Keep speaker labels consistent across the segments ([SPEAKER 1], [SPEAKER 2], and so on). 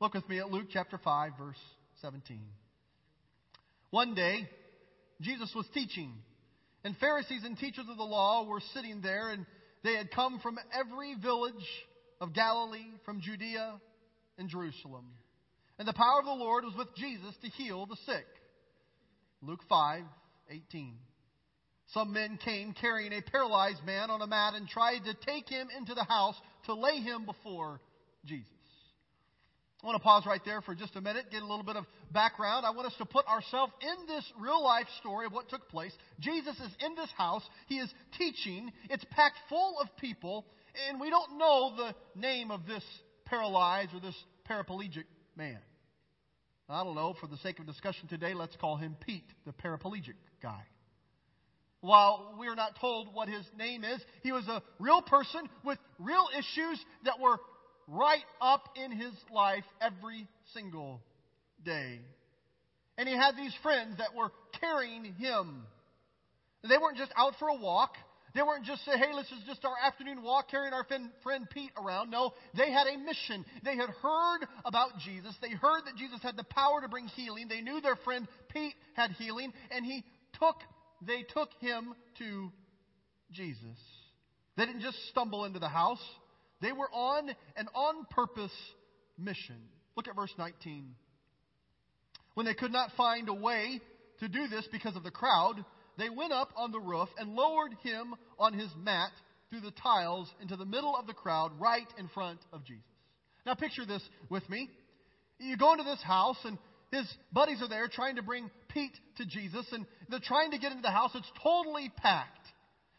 [SPEAKER 1] Look with me at Luke chapter 5, verse 17. One day, Jesus was teaching, and Pharisees and teachers of the law were sitting there, and they had come from every village of Galilee, from Judea and Jerusalem. And the power of the Lord was with Jesus to heal the sick. Luke 5, 18. Some men came carrying a paralyzed man on a mat and tried to take him into the house to lay him before Jesus. I want to pause right there for just a minute, get a little bit of background. I want us to put ourselves in this real life story of what took place. Jesus is in this house. He is teaching. It's packed full of people, and we don't know the name of this paralyzed or this paraplegic man. I don't know, for the sake of discussion today, let's call him Pete, the paraplegic guy. While we're not told what his name is, he was a real person with real issues that were right up in his life every single day. And he had these friends that were carrying him. They weren't just out for a walk. They weren't just say, hey, this is just our afternoon walk carrying our friend Pete around. No, they had a mission. They had heard about Jesus. They heard that Jesus had the power to bring healing. They knew their friend Pete had healing, and he took, they took him to Jesus. They didn't just stumble into the house. They were on an on purpose mission. Look at verse 19. When they could not find a way to do this because of the crowd, they went up on the roof and lowered him on his mat through the tiles into the middle of the crowd right in front of Jesus. Now picture this with me. You go into this house and his buddies are there trying to bring Pete to Jesus and they're trying to get into the house. It's totally packed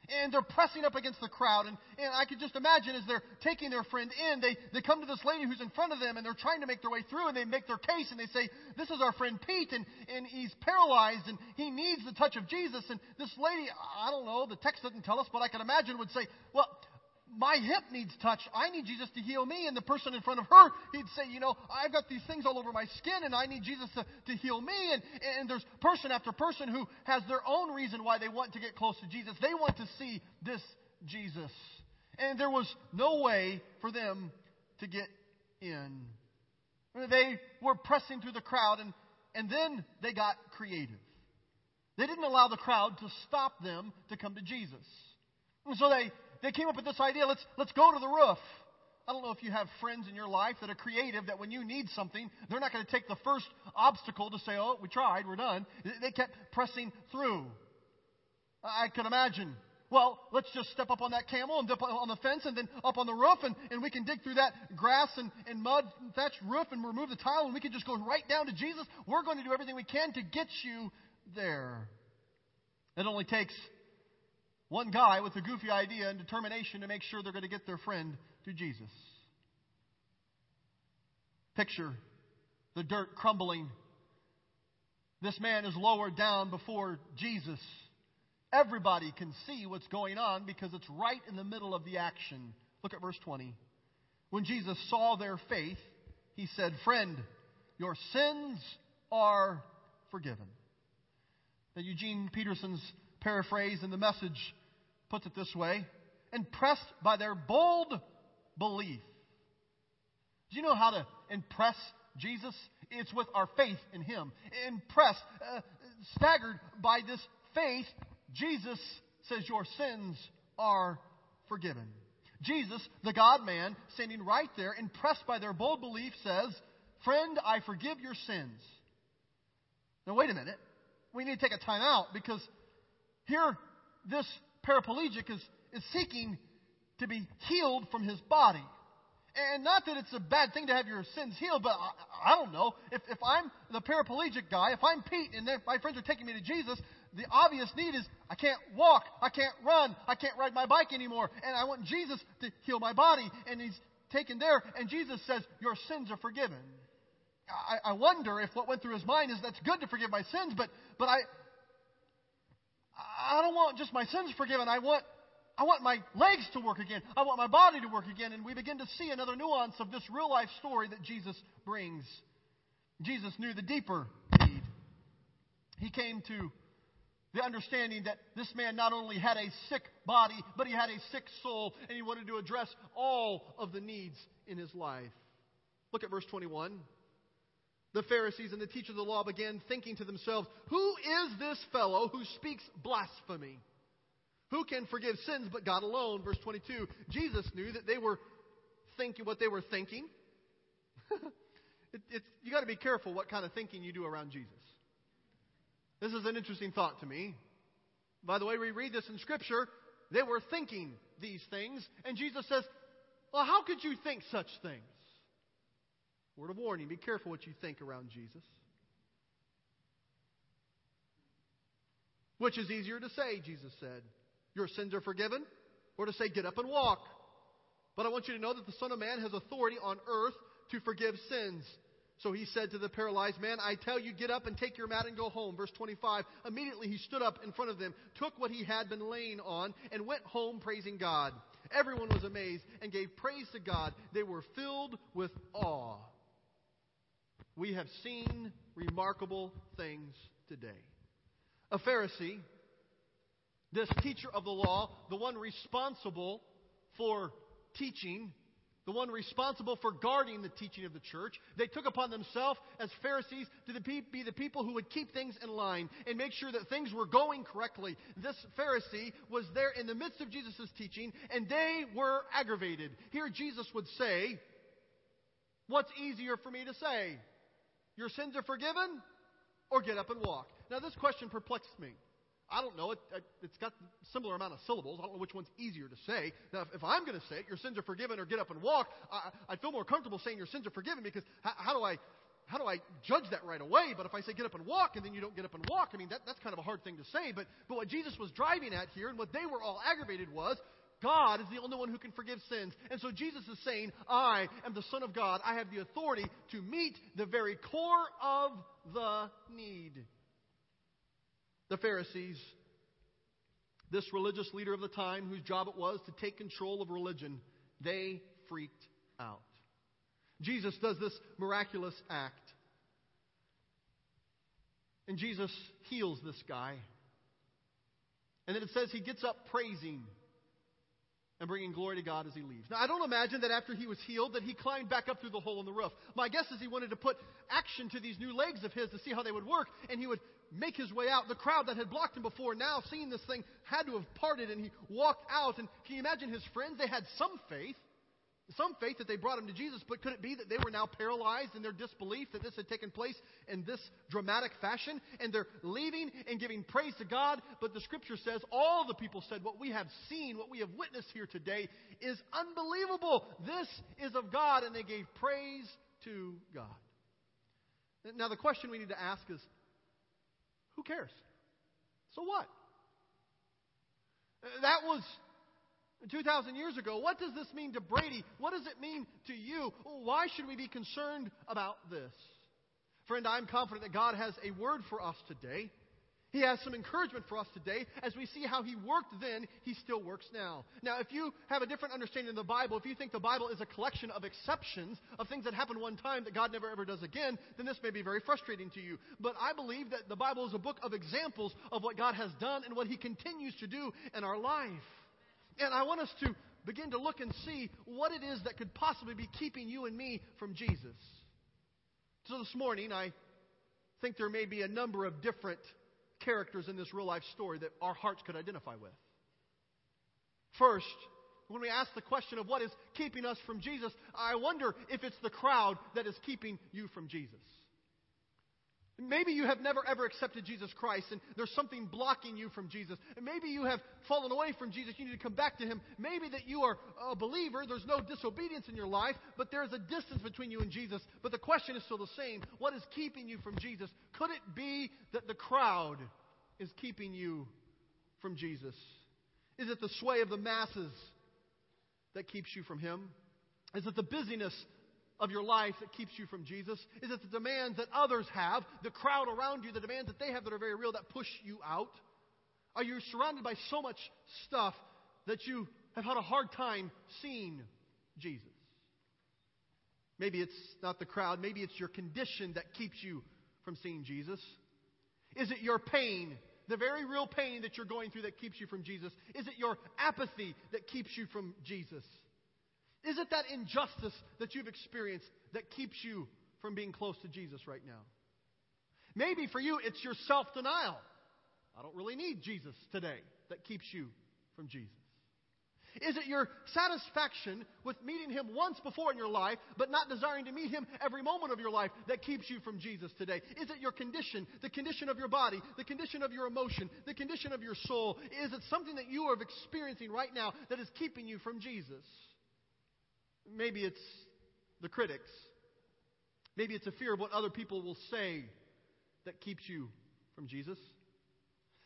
[SPEAKER 1] and they're pressing up against the crowd. And, and I could just imagine as they're taking their friend in, they, they come to this lady who's in front of them and they're trying to make their way through and they make their case and they say, This is our friend Pete and, and he's paralyzed and he needs the touch of Jesus. And this lady, I don't know, the text doesn't tell us, but I can imagine would say, Well, my hip needs touch. I need Jesus to heal me. And the person in front of her, he'd say, you know, I've got these things all over my skin and I need Jesus to, to heal me. And, and there's person after person who has their own reason why they want to get close to Jesus. They want to see this Jesus. And there was no way for them to get in. They were pressing through the crowd and, and then they got creative. They didn't allow the crowd to stop them to come to Jesus. And so they they came up with this idea let's, let's go to the roof. I don't know if you have friends in your life that are creative, that when you need something, they're not going to take the first obstacle to say, oh, we tried, we're done. They kept pressing through. I can imagine. Well, let's just step up on that camel and dip on the fence and then up on the roof and, and we can dig through that grass and, and mud thatched roof and remove the tile and we can just go right down to Jesus. We're going to do everything we can to get you there. It only takes one guy with a goofy idea and determination to make sure they're going to get their friend to Jesus. Picture the dirt crumbling. This man is lowered down before Jesus. Everybody can see what's going on because it's right in the middle of the action. Look at verse 20. When Jesus saw their faith, he said, Friend, your sins are forgiven. Now, Eugene Peterson's paraphrase in the message puts it this way impressed by their bold belief. Do you know how to impress Jesus? It's with our faith in Him. Impressed, uh, staggered by this faith, Jesus says, Your sins are forgiven. Jesus, the God man, standing right there, impressed by their bold belief, says, Friend, I forgive your sins. Now, wait a minute. We need to take a time out because here, this paraplegic is, is seeking to be healed from his body. And not that it's a bad thing to have your sins healed, but I, I don't know. If, if I'm the paraplegic guy, if I'm Pete and my friends are taking me to Jesus, the obvious need is I can't walk, I can't run, I can't ride my bike anymore, and I want Jesus to heal my body. And he's taken there, and Jesus says, Your sins are forgiven. I, I wonder if what went through his mind is that's good to forgive my sins, but, but I, I don't want just my sins forgiven. I want, I want my legs to work again. I want my body to work again. And we begin to see another nuance of this real life story that Jesus brings. Jesus knew the deeper need. He came to the understanding that this man not only had a sick body, but he had a sick soul, and he wanted to address all of the needs in his life. Look at verse 21. The Pharisees and the teachers of the law began thinking to themselves, Who is this fellow who speaks blasphemy? Who can forgive sins but God alone? Verse 22. Jesus knew that they were thinking what they were thinking. it, you got to be careful what kind of thinking you do around Jesus. This is an interesting thought to me. By the way, we read this in Scripture. They were thinking these things, and Jesus says, Well, how could you think such things? Word of warning be careful what you think around Jesus. Which is easier to say, Jesus said. Your sins are forgiven, or to say, Get up and walk. But I want you to know that the Son of Man has authority on earth to forgive sins. So he said to the paralyzed man, I tell you, get up and take your mat and go home. Verse 25. Immediately he stood up in front of them, took what he had been laying on, and went home praising God. Everyone was amazed and gave praise to God. They were filled with awe. We have seen remarkable things today. A Pharisee, this teacher of the law, the one responsible for teaching, the one responsible for guarding the teaching of the church. They took upon themselves as Pharisees to be the people who would keep things in line and make sure that things were going correctly. This Pharisee was there in the midst of Jesus' teaching, and they were aggravated. Here Jesus would say, What's easier for me to say? Your sins are forgiven, or get up and walk? Now, this question perplexed me. I don't know. It, has got similar amount of syllables. I don't know which one's easier to say. Now, if, if I'm going to say it, your sins are forgiven or get up and walk, I, I feel more comfortable saying your sins are forgiven because how, how, do I how do I judge that right away? But if I say get up and walk and then you don't get up and walk, I mean, that, that's kind of a hard thing to say. But, but what Jesus was driving at here and what they were all aggravated was God is the only one who can forgive sins. And so Jesus is saying, I am the Son of God. I have the authority to meet the very core of the need. The Pharisees, this religious leader of the time whose job it was to take control of religion, they freaked out. Jesus does this miraculous act. And Jesus heals this guy. And then it says he gets up praising and bringing glory to God as he leaves. Now, I don't imagine that after he was healed that he climbed back up through the hole in the roof. My guess is he wanted to put action to these new legs of his to see how they would work, and he would make his way out. The crowd that had blocked him before, now seeing this thing, had to have parted, and he walked out. And can you imagine his friends? They had some faith some faith that they brought him to Jesus, but could it be that they were now paralyzed in their disbelief that this had taken place in this dramatic fashion? And they're leaving and giving praise to God. But the scripture says all the people said, What we have seen, what we have witnessed here today is unbelievable. This is of God. And they gave praise to God. Now, the question we need to ask is who cares? So what? That was 2,000 years ago. What does this mean to Brady? What does it mean to you? Why should we be concerned about this? Friend, I'm confident that God has a word for us today. He has some encouragement for us today as we see how He worked then, He still works now. Now, if you have a different understanding of the Bible, if you think the Bible is a collection of exceptions, of things that happen one time that God never ever does again, then this may be very frustrating to you. But I believe that the Bible is a book of examples of what God has done and what He continues to do in our life. And I want us to begin to look and see what it is that could possibly be keeping you and me from Jesus. So this morning, I think there may be a number of different characters in this real life story that our hearts could identify with. First, when we ask the question of what is keeping us from Jesus, I wonder if it's the crowd that is keeping you from Jesus. Maybe you have never ever accepted Jesus Christ and there's something blocking you from Jesus. And maybe you have fallen away from Jesus. You need to come back to Him. Maybe that you are a believer. There's no disobedience in your life, but there's a distance between you and Jesus. But the question is still the same. What is keeping you from Jesus? Could it be that the crowd is keeping you from Jesus? Is it the sway of the masses that keeps you from Him? Is it the busyness of your life that keeps you from Jesus? Is it the demands that others have, the crowd around you, the demands that they have that are very real that push you out? Are you surrounded by so much stuff that you have had a hard time seeing Jesus? Maybe it's not the crowd, maybe it's your condition that keeps you from seeing Jesus. Is it your pain, the very real pain that you're going through that keeps you from Jesus? Is it your apathy that keeps you from Jesus? Is it that injustice that you've experienced that keeps you from being close to Jesus right now? Maybe for you, it's your self denial. I don't really need Jesus today that keeps you from Jesus. Is it your satisfaction with meeting Him once before in your life, but not desiring to meet Him every moment of your life that keeps you from Jesus today? Is it your condition, the condition of your body, the condition of your emotion, the condition of your soul? Is it something that you are experiencing right now that is keeping you from Jesus? Maybe it's the critics. Maybe it's a fear of what other people will say that keeps you from Jesus.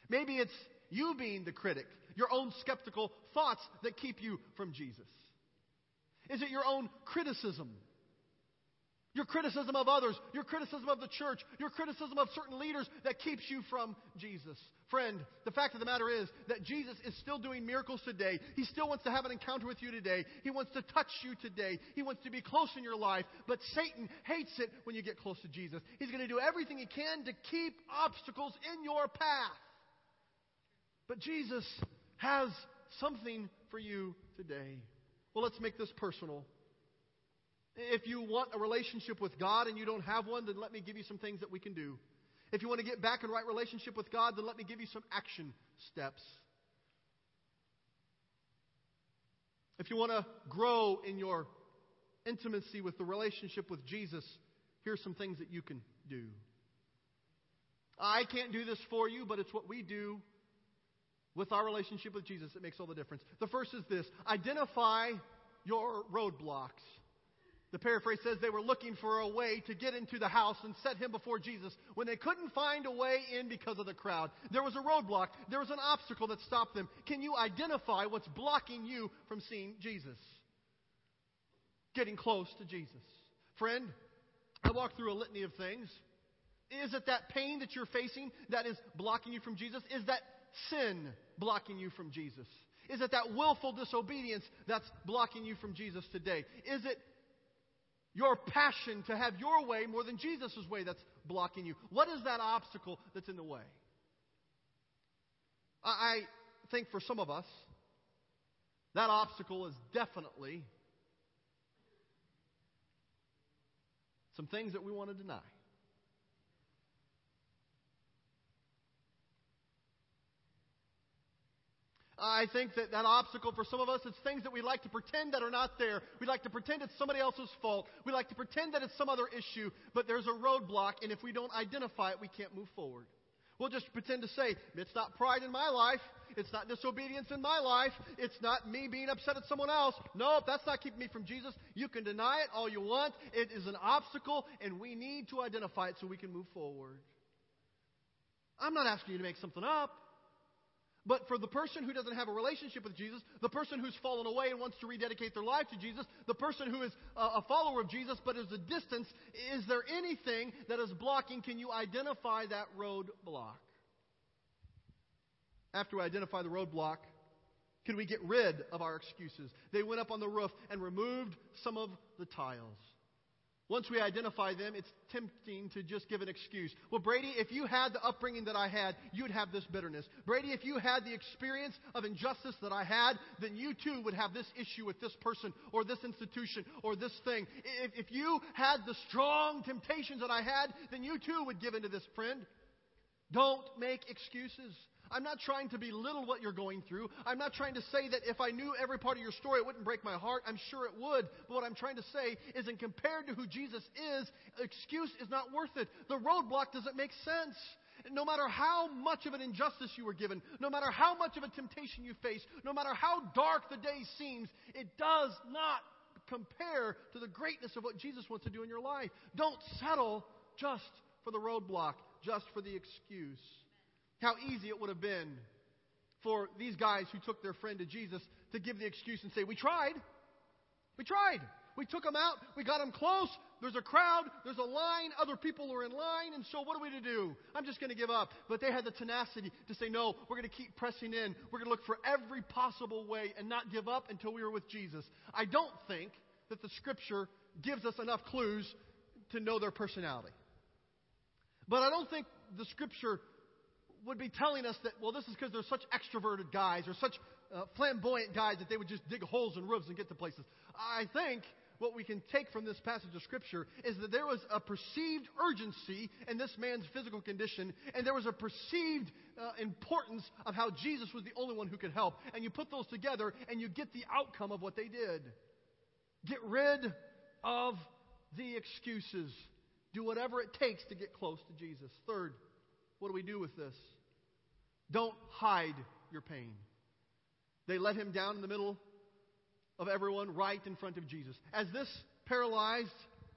[SPEAKER 1] Maybe it's you being the critic, your own skeptical thoughts that keep you from Jesus. Is it your own criticism? Your criticism of others, your criticism of the church, your criticism of certain leaders that keeps you from Jesus. Friend, the fact of the matter is that Jesus is still doing miracles today. He still wants to have an encounter with you today. He wants to touch you today. He wants to be close in your life. But Satan hates it when you get close to Jesus. He's going to do everything he can to keep obstacles in your path. But Jesus has something for you today. Well, let's make this personal. If you want a relationship with God and you don't have one, then let me give you some things that we can do. If you want to get back in right relationship with God, then let me give you some action steps. If you want to grow in your intimacy with the relationship with Jesus, here's some things that you can do. I can't do this for you, but it's what we do with our relationship with Jesus that makes all the difference. The first is this identify your roadblocks. The paraphrase says they were looking for a way to get into the house and set him before Jesus when they couldn't find a way in because of the crowd. There was a roadblock, there was an obstacle that stopped them. Can you identify what's blocking you from seeing Jesus? Getting close to Jesus. Friend, I walked through a litany of things. Is it that pain that you're facing that is blocking you from Jesus? Is that sin blocking you from Jesus? Is it that willful disobedience that's blocking you from Jesus today? Is it your passion to have your way more than Jesus' way that's blocking you? What is that obstacle that's in the way? I think for some of us, that obstacle is definitely some things that we want to deny. I think that that obstacle for some of us is things that we like to pretend that are not there. We like to pretend it's somebody else's fault. We like to pretend that it's some other issue, but there's a roadblock, and if we don't identify it, we can't move forward. We'll just pretend to say, it's not pride in my life. It's not disobedience in my life. It's not me being upset at someone else. No, that's not keeping me from Jesus. You can deny it all you want. It is an obstacle, and we need to identify it so we can move forward. I'm not asking you to make something up. But for the person who doesn't have a relationship with Jesus, the person who's fallen away and wants to rededicate their life to Jesus, the person who is a follower of Jesus but is a distance, is there anything that is blocking? Can you identify that roadblock? After we identify the roadblock, can we get rid of our excuses? They went up on the roof and removed some of the tiles. Once we identify them, it's tempting to just give an excuse. Well, Brady, if you had the upbringing that I had, you'd have this bitterness. Brady, if you had the experience of injustice that I had, then you too would have this issue with this person or this institution or this thing. If, if you had the strong temptations that I had, then you too would give into this, friend. Don't make excuses. I'm not trying to belittle what you're going through. I'm not trying to say that if I knew every part of your story, it wouldn't break my heart. I'm sure it would. But what I'm trying to say is, in compared to who Jesus is, excuse is not worth it. The roadblock doesn't make sense. No matter how much of an injustice you were given, no matter how much of a temptation you face, no matter how dark the day seems, it does not compare to the greatness of what Jesus wants to do in your life. Don't settle just for the roadblock, just for the excuse. How easy it would have been for these guys who took their friend to Jesus to give the excuse and say, We tried. We tried. We took them out. We got them close. There's a crowd. There's a line. Other people are in line. And so what are we to do? I'm just going to give up. But they had the tenacity to say, no, we're going to keep pressing in. We're going to look for every possible way and not give up until we are with Jesus. I don't think that the scripture gives us enough clues to know their personality. But I don't think the scripture would be telling us that, well, this is because they're such extroverted guys or such uh, flamboyant guys that they would just dig holes in roofs and get to places. I think what we can take from this passage of Scripture is that there was a perceived urgency in this man's physical condition, and there was a perceived uh, importance of how Jesus was the only one who could help. And you put those together, and you get the outcome of what they did. Get rid of the excuses. Do whatever it takes to get close to Jesus. Third, what do we do with this? Don't hide your pain. They let him down in the middle of everyone right in front of Jesus. As this paralyzed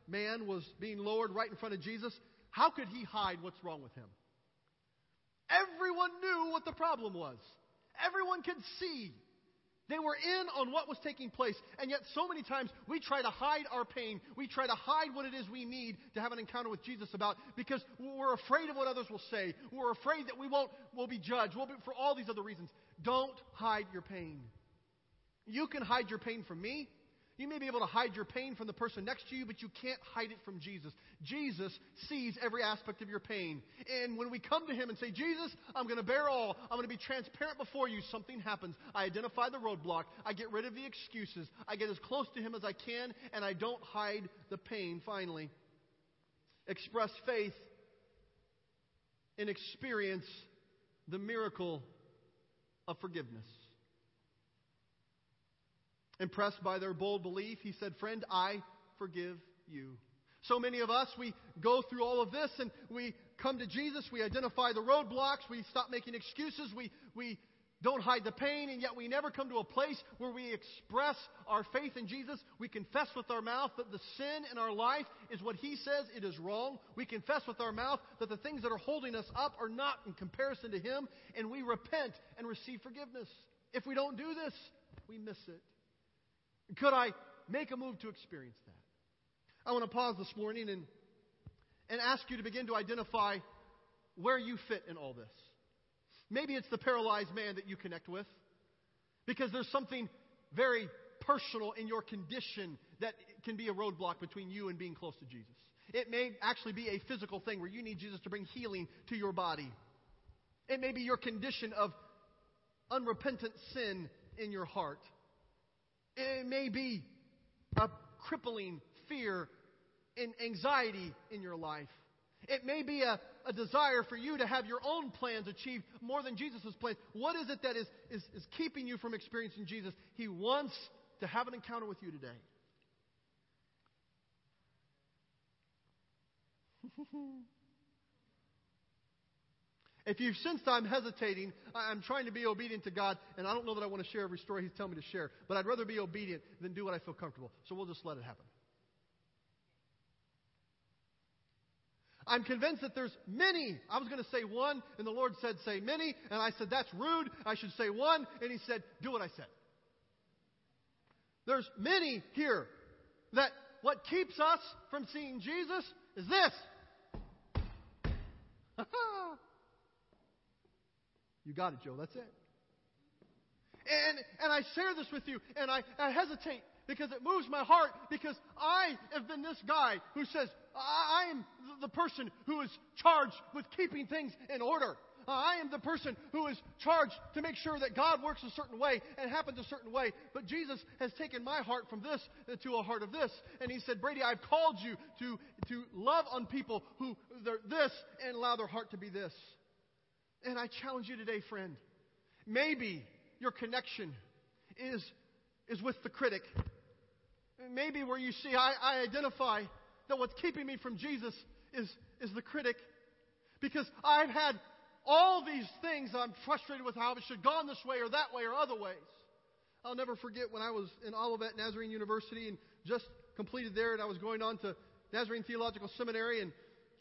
[SPEAKER 1] man was being lowered right in front of Jesus, how could he hide what's wrong with him? Everyone knew what the problem was. Everyone could see. They were in on what was taking place. And yet, so many times, we try to hide our pain. We try to hide what it is we need to have an encounter with Jesus about because we're afraid of what others will say. We're afraid that we won't, we'll be judged. We'll be, for all these other reasons. Don't hide your pain. You can hide your pain from me. You may be able to hide your pain from the person next to you, but you can't hide it from Jesus. Jesus sees every aspect of your pain. And when we come to Him and say, Jesus, I'm going to bear all, I'm going to be transparent before you, something happens. I identify the roadblock. I get rid of the excuses. I get as close to Him as I can, and I don't hide the pain. Finally, express faith and experience the miracle of forgiveness. Impressed by their bold belief, he said, Friend, I forgive you. So many of us, we go through all of this and we come to Jesus, we identify the roadblocks, we stop making excuses, we, we don't hide the pain, and yet we never come to a place where we express our faith in Jesus. We confess with our mouth that the sin in our life is what He says it is wrong. We confess with our mouth that the things that are holding us up are not in comparison to Him, and we repent and receive forgiveness. If we don't do this, we miss it. Could I make a move to experience that? I want to pause this morning and, and ask you to begin to identify where you fit in all this. Maybe it's the paralyzed man that you connect with because there's something very personal in your condition that can be a roadblock between you and being close to Jesus. It may actually be a physical thing where you need Jesus to bring healing to your body. It may be your condition of unrepentant sin in your heart. It may be a crippling fear and anxiety in your life. It may be a, a desire for you to have your own plans achieved more than Jesus' plans. What is it that is, is, is keeping you from experiencing Jesus? He wants to have an encounter with you today. If you've sensed I'm hesitating, I'm trying to be obedient to God, and I don't know that I want to share every story He's telling me to share, but I'd rather be obedient than do what I feel comfortable. So we'll just let it happen. I'm convinced that there's many. I was going to say one, and the Lord said, say many, and I said, that's rude. I should say one, and He said, do what I said. There's many here that what keeps us from seeing Jesus is this. You got it, Joe. That's it. And, and I share this with you, and I, I hesitate because it moves my heart because I have been this guy who says, I, am the person who is charged with keeping things in order. I am the person who is charged to make sure that God works a certain way and happens a certain way. But Jesus has taken my heart from this to a heart of this. And He said, Brady, I've called you to, to love on people who they're this and allow their heart to be this. And I challenge you today, friend. Maybe your connection is, is with the critic. Maybe where you see, I, I identify that what's keeping me from Jesus is, is the critic. Because I've had all these things I'm frustrated with how it should have gone this way or that way or other ways. I'll never forget when I was in Olivet Nazarene University and just completed there, and I was going on to Nazarene Theological Seminary, and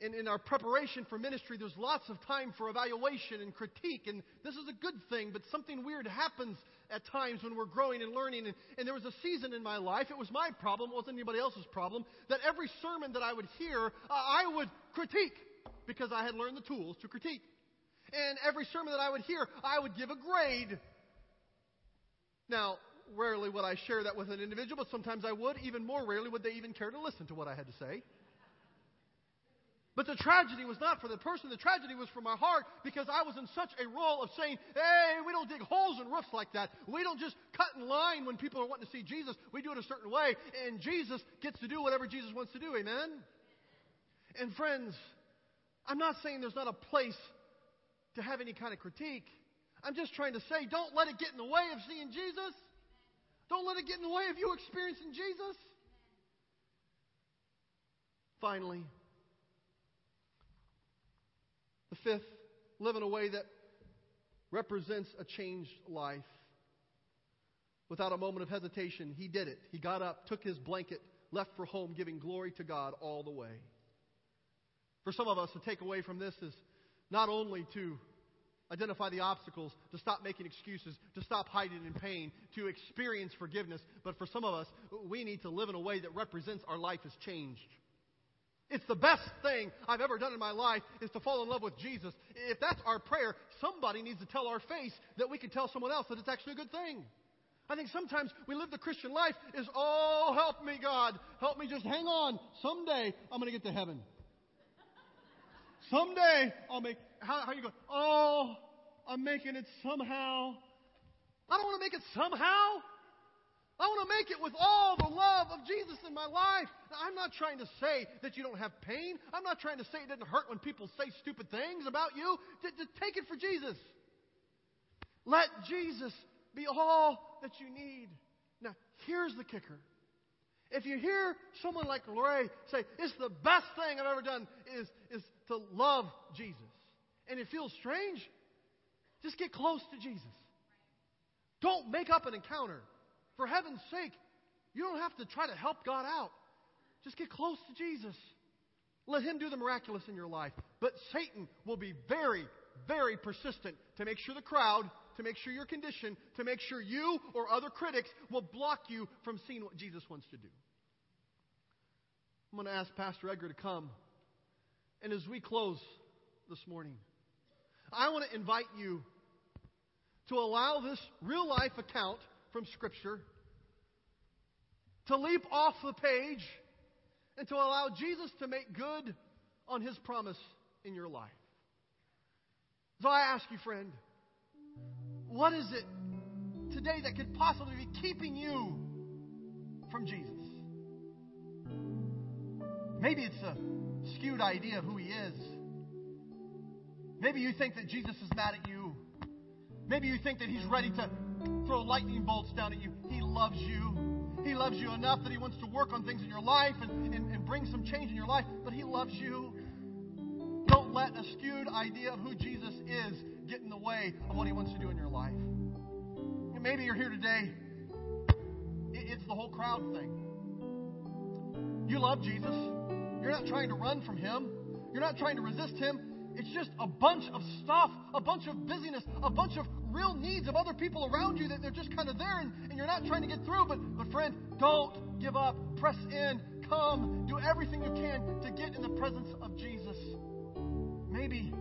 [SPEAKER 1] in, in our preparation for ministry, there's lots of time for evaluation and critique, and this is a good thing, but something weird happens at times when we're growing and learning. And, and there was a season in my life, it was my problem, it wasn't anybody else's problem, that every sermon that I would hear, uh, I would critique because I had learned the tools to critique. And every sermon that I would hear, I would give a grade. Now, rarely would I share that with an individual, but sometimes I would. Even more rarely would they even care to listen to what I had to say. But the tragedy was not for the person, the tragedy was for my heart because I was in such a role of saying, hey, we don't dig holes in roofs like that. We don't just cut in line when people are wanting to see Jesus. We do it a certain way, and Jesus gets to do whatever Jesus wants to do. Amen? And friends, I'm not saying there's not a place to have any kind of critique. I'm just trying to say, don't let it get in the way of seeing Jesus. Don't let it get in the way of you experiencing Jesus. Finally, the fifth, live in a way that represents a changed life. Without a moment of hesitation, he did it. He got up, took his blanket, left for home, giving glory to God all the way. For some of us, the takeaway from this is not only to identify the obstacles, to stop making excuses, to stop hiding in pain, to experience forgiveness, but for some of us, we need to live in a way that represents our life has changed. It's the best thing I've ever done in my life is to fall in love with Jesus. If that's our prayer, somebody needs to tell our face that we can tell someone else that it's actually a good thing. I think sometimes we live the Christian life is, oh, help me, God. Help me just hang on. Someday I'm going to get to heaven. Someday I'll make, how, how you going? Oh, I'm making it somehow. I don't want to make it somehow. I want to make it with all the love of Jesus in my life. Now, I'm not trying to say that you don't have pain. I'm not trying to say it doesn't hurt when people say stupid things about you. To, take it for Jesus. Let Jesus be all that you need. Now, here's the kicker. If you hear someone like Lorray say, it's the best thing I've ever done is, is to love Jesus, and it feels strange, just get close to Jesus. Don't make up an encounter. For heaven's sake, you don't have to try to help God out. Just get close to Jesus. Let Him do the miraculous in your life. But Satan will be very, very persistent to make sure the crowd, to make sure your condition, to make sure you or other critics will block you from seeing what Jesus wants to do. I'm going to ask Pastor Edgar to come. And as we close this morning, I want to invite you to allow this real life account from Scripture, to leap off the page, and to allow Jesus to make good on His promise in your life. So I ask you, friend, what is it today that could possibly be keeping you from Jesus? Maybe it's a skewed idea of who He is. Maybe you think that Jesus is mad at you. Maybe you think that He's ready to throw lightning bolts down at you. He loves you. He loves you enough that He wants to work on things in your life and, and, and bring some change in your life, but He loves you. Don't let a skewed idea of who Jesus is get in the way of what He wants to do in your life. And maybe you're here today, it's the whole crowd thing. You love Jesus. You're not trying to run from Him, you're not trying to resist Him. It's just a bunch of stuff, a bunch of busyness, a bunch of real needs of other people around you that they're just kind of there and, and you're not trying to get through. But, but friend, don't give up. Press in. Come. Do everything you can to get in the presence of Jesus. Maybe,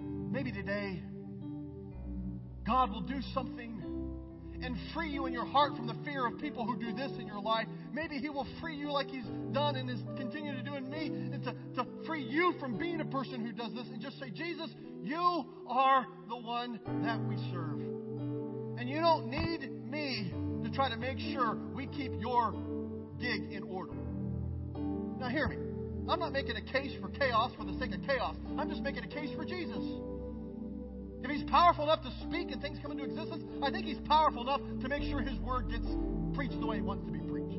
[SPEAKER 1] maybe today, God will do something and free you in your heart from the fear of people who do this in your life. Maybe He will free you like He's done and is continuing to do in me, and to, to free you from being a person who does this and just say, Jesus, you are the one that we serve. And you don't need me to try to make sure we keep your gig in order. Now, hear me. I'm not making a case for chaos for the sake of chaos. I'm just making a case for Jesus. If he's powerful enough to speak and things come into existence, I think he's powerful enough to make sure his word gets preached the way he wants to be preached.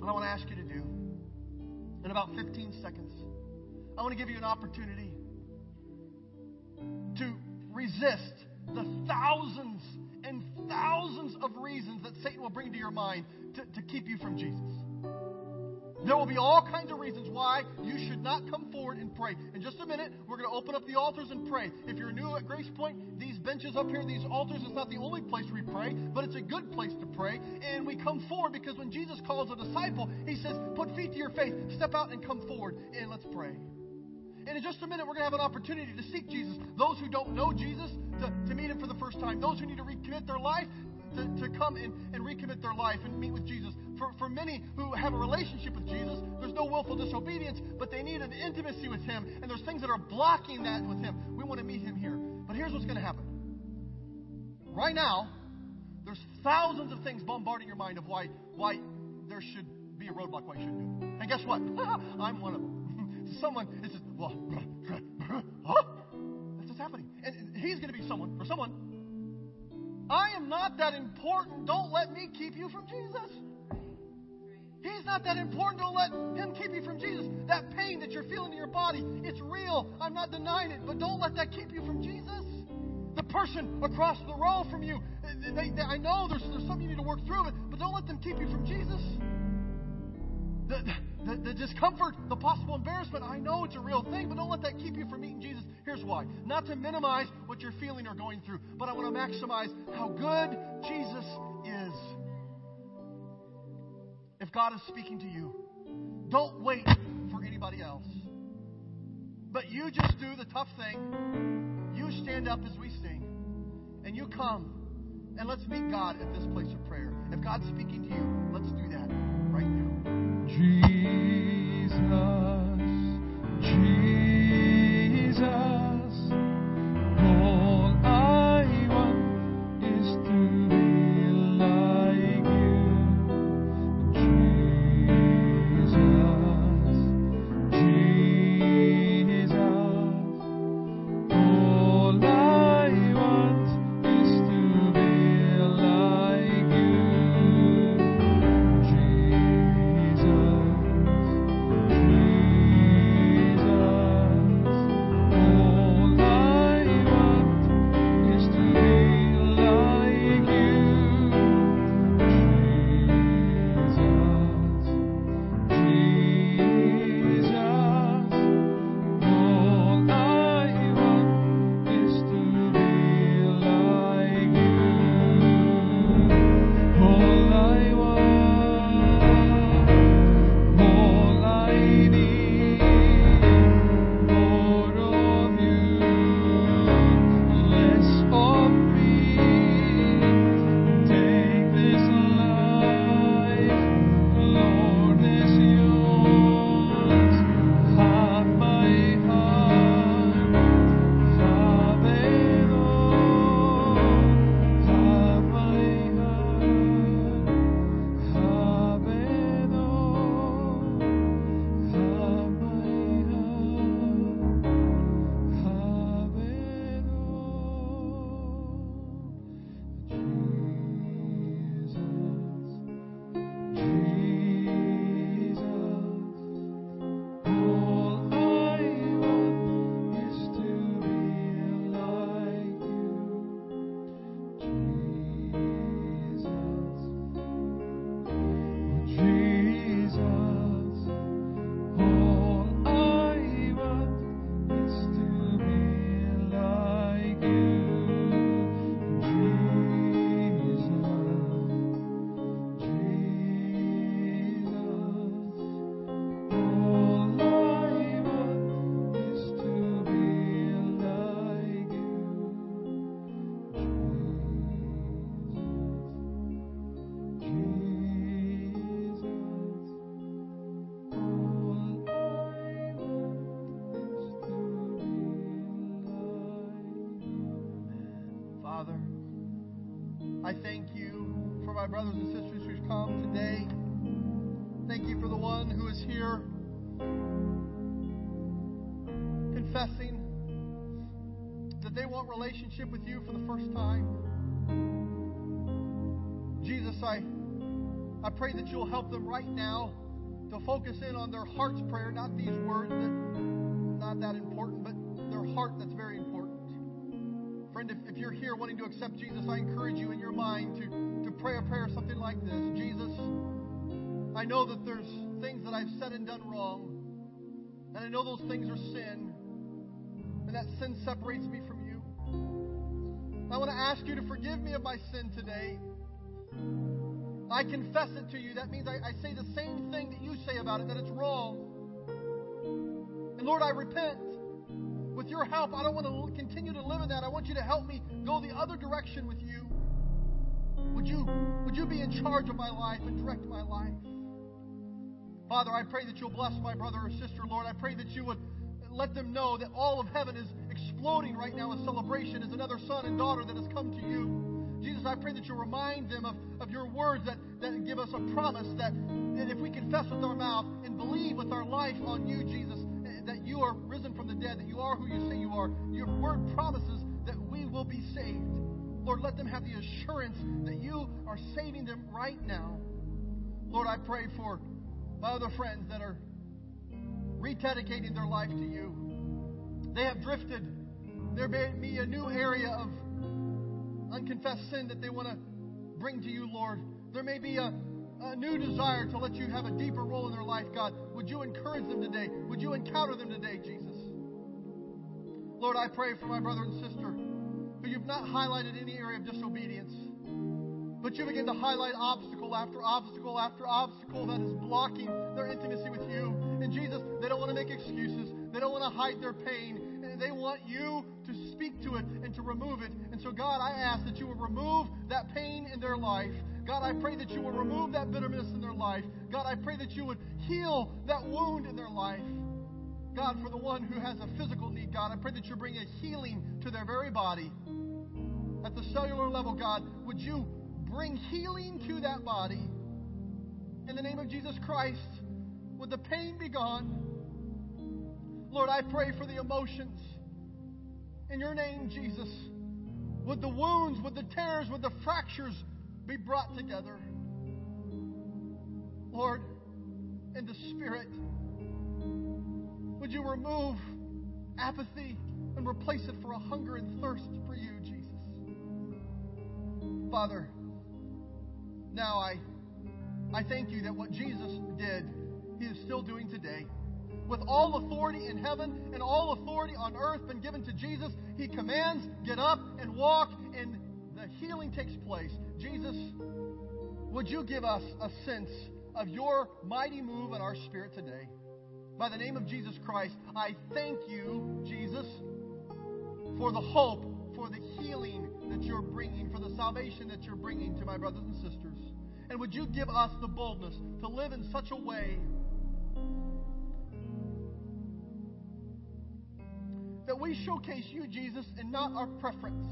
[SPEAKER 1] What I want to ask you to do in about 15 seconds, I want to give you an opportunity to resist the thousands and thousands of reasons that Satan will bring to your mind to, to keep you from Jesus. There will be all kinds of reasons why you should not come forward and pray. In just a minute, we're going to open up the altars and pray. If you're new at Grace Point, these benches up here, these altars, is not the only place we pray, but it's a good place to pray. And we come forward because when Jesus calls a disciple, he says, Put feet to your faith, step out and come forward, and let's pray. And in just a minute, we're going to have an opportunity to seek Jesus. Those who don't know Jesus, to, to meet him for the first time. Those who need to recommit their life, to, to come and, and recommit their life and meet with Jesus. For, for many who have a relationship with Jesus, there's no willful disobedience, but they need an intimacy with Him, and there's things that are blocking that with Him. We want to meet Him here. But here's what's going to happen. Right now, there's thousands of things bombarding your mind of why, why there should be a roadblock, why you shouldn't do it. And guess what? I'm one of them. Someone, it's just, well? That's what's happening. And he's going to be someone, for someone, I am not that important. Don't let me keep you from Jesus. He's not that important. Don't let him keep you from Jesus. That pain that you're feeling in your body, it's real. I'm not denying it, but don't let that keep you from Jesus. The person across the row from you, they, they, I know there's, there's something you need to work through, but, but don't let them keep you from Jesus. The, the, the discomfort, the possible embarrassment, I know it's a real thing, but don't let that keep you from meeting Jesus. Here's why. Not to minimize what you're feeling or going through, but I want to maximize how good Jesus is. If God is speaking to you, don't wait for anybody else. But you just do the tough thing. You stand up as we sing, and you come, and let's meet God at this place of prayer. If God's speaking to you, let's do that right now.
[SPEAKER 2] Jesus, Jesus.
[SPEAKER 1] Brothers and sisters who've come today. Thank you for the one who is here confessing that they want relationship with you for the first time. Jesus, I, I pray that you'll help them right now to focus in on their heart's prayer, not these words that not that important, but their heart important. Friend, if, if you're here wanting to accept Jesus, I encourage you in your mind to to pray a prayer something like this Jesus, I know that there's things that I've said and done wrong, and I know those things are sin, and that sin separates me from you. I want to ask you to forgive me of my sin today. I confess it to you. That means I, I say the same thing that you say about it, that it's wrong. And Lord, I repent. With your help, I don't want to continue to live in that. I want you to help me go the other direction with you. Would you, would you be in charge of my life and direct my life? Father, I pray that you'll bless my brother or sister, Lord. I pray that you would let them know that all of heaven is exploding right now in celebration as another son and daughter that has come to you. Jesus, I pray that you'll remind them of, of your words that, that give us a promise that, that if we confess with our mouth and believe with our life on you, Jesus, that you are risen from the dead, that you are who you say you are, your word promises that we will be saved. Lord, let them have the assurance that you are saving them right now. Lord, I pray for my other friends that are rededicating their life to you. They have drifted. There may be a new area of unconfessed sin that they want to bring to you, Lord. There may be a, a new desire to let you have a deeper role in their life, God. Would you encourage them today? Would you encounter them today, Jesus? Lord, I pray for my brother and sister who you've not highlighted any area of disobedience. But you begin to highlight obstacle after obstacle after obstacle that is blocking their intimacy with you. And Jesus, they don't want to make excuses. They don't want to hide their pain. They want you to speak to it and to remove it. And so, God, I ask that you will remove that pain in their life. God, I pray that you would remove that bitterness in their life. God, I pray that you would heal that wound in their life. God, for the one who has a physical need, God, I pray that you bring a healing to their very body. At the cellular level, God, would you bring healing to that body? In the name of Jesus Christ, would the pain be gone? Lord, I pray for the emotions. In your name, Jesus, would the wounds, would the tears, would the fractures be brought together? Lord, in the Spirit, would you remove apathy and replace it for a hunger and thirst for you, Jesus? Father, now I, I thank you that what Jesus did, he is still doing today. With all authority in heaven and all authority on earth been given to Jesus, he commands, get up and walk, and the healing takes place. Jesus, would you give us a sense of your mighty move in our spirit today? By the name of Jesus Christ, I thank you, Jesus, for the hope, for the healing that you're bringing, for the salvation that you're bringing to my brothers and sisters. And would you give us the boldness to live in such a way that we showcase you, Jesus, and not our preference?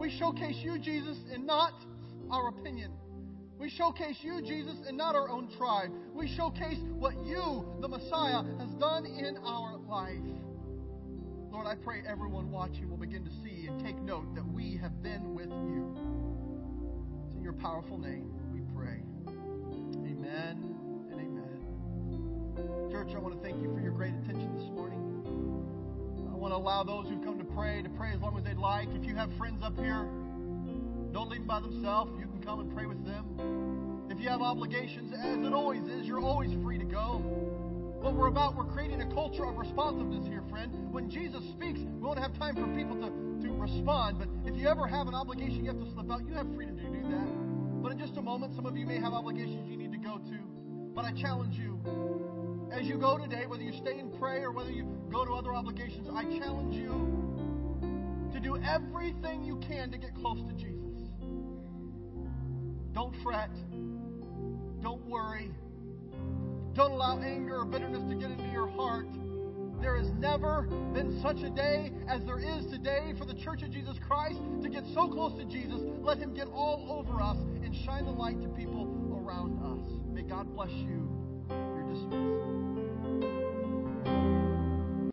[SPEAKER 1] We showcase you, Jesus, and not our opinion. We showcase you, Jesus, and not our own tribe. We showcase what you, the Messiah, has done in our life. Lord, I pray everyone watching will begin to see and take note that we have been with you. It's in your powerful name we pray. Amen and amen. Church, I want to thank you for your great attention this morning. I want to allow those who've come pray to pray as long as they'd like. If you have friends up here, don't leave them by themselves. You can come and pray with them. If you have obligations, as it always is, you're always free to go. What we're about, we're creating a culture of responsiveness here, friend. When Jesus speaks, we won't have time for people to, to respond. But if you ever have an obligation you have to slip out, you have freedom to do that. But in just a moment, some of you may have obligations you need to go to. But I challenge you, as you go today, whether you stay and pray or whether you go to other obligations, I challenge you to do everything you can to get close to Jesus. Don't fret. Don't worry. Don't allow anger or bitterness to get into your heart. There has never been such a day as there is today for the Church of Jesus Christ to get so close to Jesus. Let Him get all over us and shine the light to people around us. May God bless you. You're dismissed.